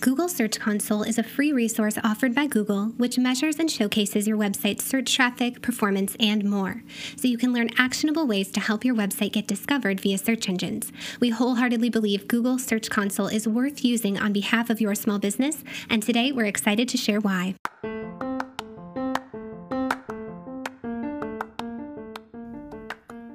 Google Search Console is a free resource offered by Google which measures and showcases your website's search traffic, performance, and more, so you can learn actionable ways to help your website get discovered via search engines. We wholeheartedly believe Google Search Console is worth using on behalf of your small business, and today we're excited to share why.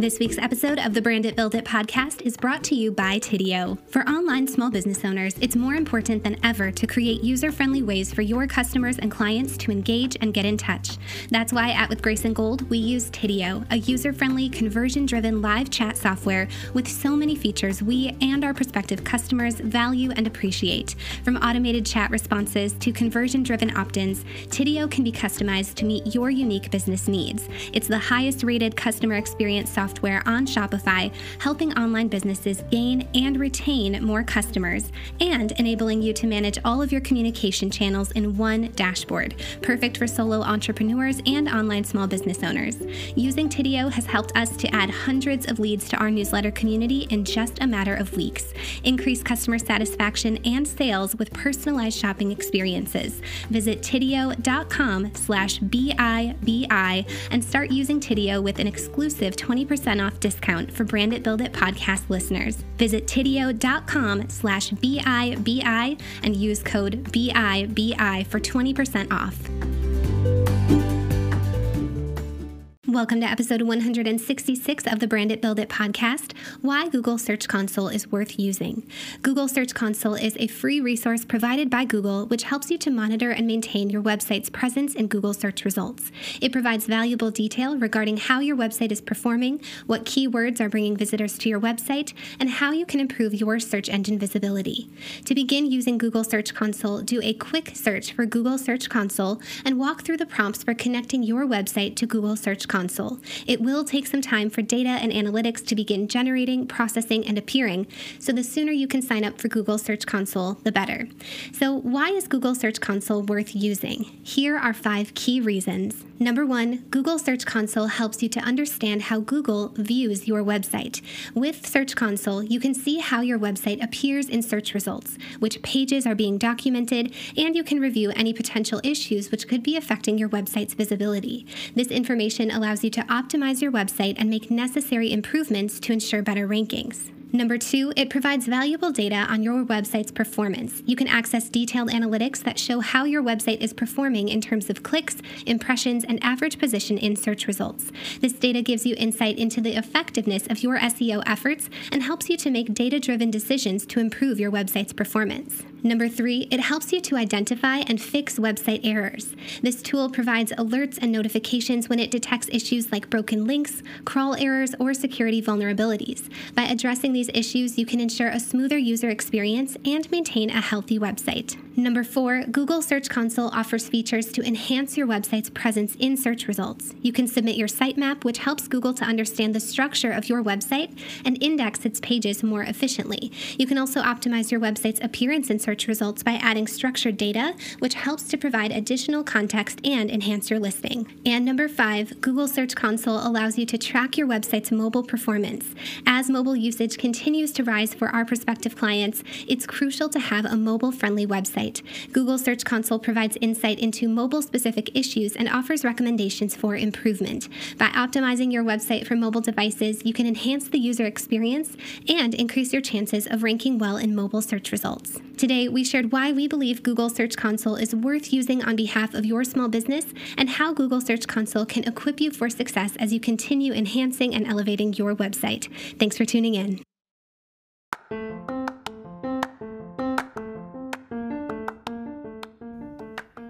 This week's episode of the Brand It Build It podcast is brought to you by Tidio. For online small business owners, it's more important than ever to create user friendly ways for your customers and clients to engage and get in touch. That's why at With Grace and Gold, we use Tidio, a user friendly, conversion driven live chat software with so many features we and our prospective customers value and appreciate. From automated chat responses to conversion driven opt ins, Tidio can be customized to meet your unique business needs. It's the highest rated customer experience software software on Shopify, helping online businesses gain and retain more customers, and enabling you to manage all of your communication channels in one dashboard, perfect for solo entrepreneurs and online small business owners. Using Tidio has helped us to add hundreds of leads to our newsletter community in just a matter of weeks, increase customer satisfaction and sales with personalized shopping experiences. Visit tidio.com slash BIBI and start using Tidio with an exclusive 20% 20% off discount for Brand It Build It podcast listeners. Visit tidio.com slash BIBI and use code BIBI for 20% off. Welcome to episode 166 of the Brand It Build It podcast Why Google Search Console is Worth Using. Google Search Console is a free resource provided by Google which helps you to monitor and maintain your website's presence in Google search results. It provides valuable detail regarding how your website is performing, what keywords are bringing visitors to your website, and how you can improve your search engine visibility. To begin using Google Search Console, do a quick search for Google Search Console and walk through the prompts for connecting your website to Google Search Console console. It will take some time for data and analytics to begin generating, processing, and appearing, so the sooner you can sign up for Google Search Console, the better. So, why is Google Search Console worth using? Here are five key reasons. Number one, Google Search Console helps you to understand how Google views your website. With Search Console, you can see how your website appears in search results, which pages are being documented, and you can review any potential issues which could be affecting your website's visibility. This information allows you to optimize your website and make necessary improvements to ensure better rankings. Number two, it provides valuable data on your website's performance. You can access detailed analytics that show how your website is performing in terms of clicks, impressions, and average position in search results. This data gives you insight into the effectiveness of your SEO efforts and helps you to make data driven decisions to improve your website's performance. Number three, it helps you to identify and fix website errors. This tool provides alerts and notifications when it detects issues like broken links, crawl errors, or security vulnerabilities. By addressing these issues, you can ensure a smoother user experience and maintain a healthy website. Number four, Google Search Console offers features to enhance your website's presence in search results. You can submit your sitemap, which helps Google to understand the structure of your website and index its pages more efficiently. You can also optimize your website's appearance in search results by adding structured data, which helps to provide additional context and enhance your listing. And number five, Google Search Console allows you to track your website's mobile performance. As mobile usage continues to rise for our prospective clients, it's crucial to have a mobile friendly website website. Google Search Console provides insight into mobile specific issues and offers recommendations for improvement. By optimizing your website for mobile devices, you can enhance the user experience and increase your chances of ranking well in mobile search results. Today, we shared why we believe Google Search Console is worth using on behalf of your small business and how Google Search Console can equip you for success as you continue enhancing and elevating your website. Thanks for tuning in.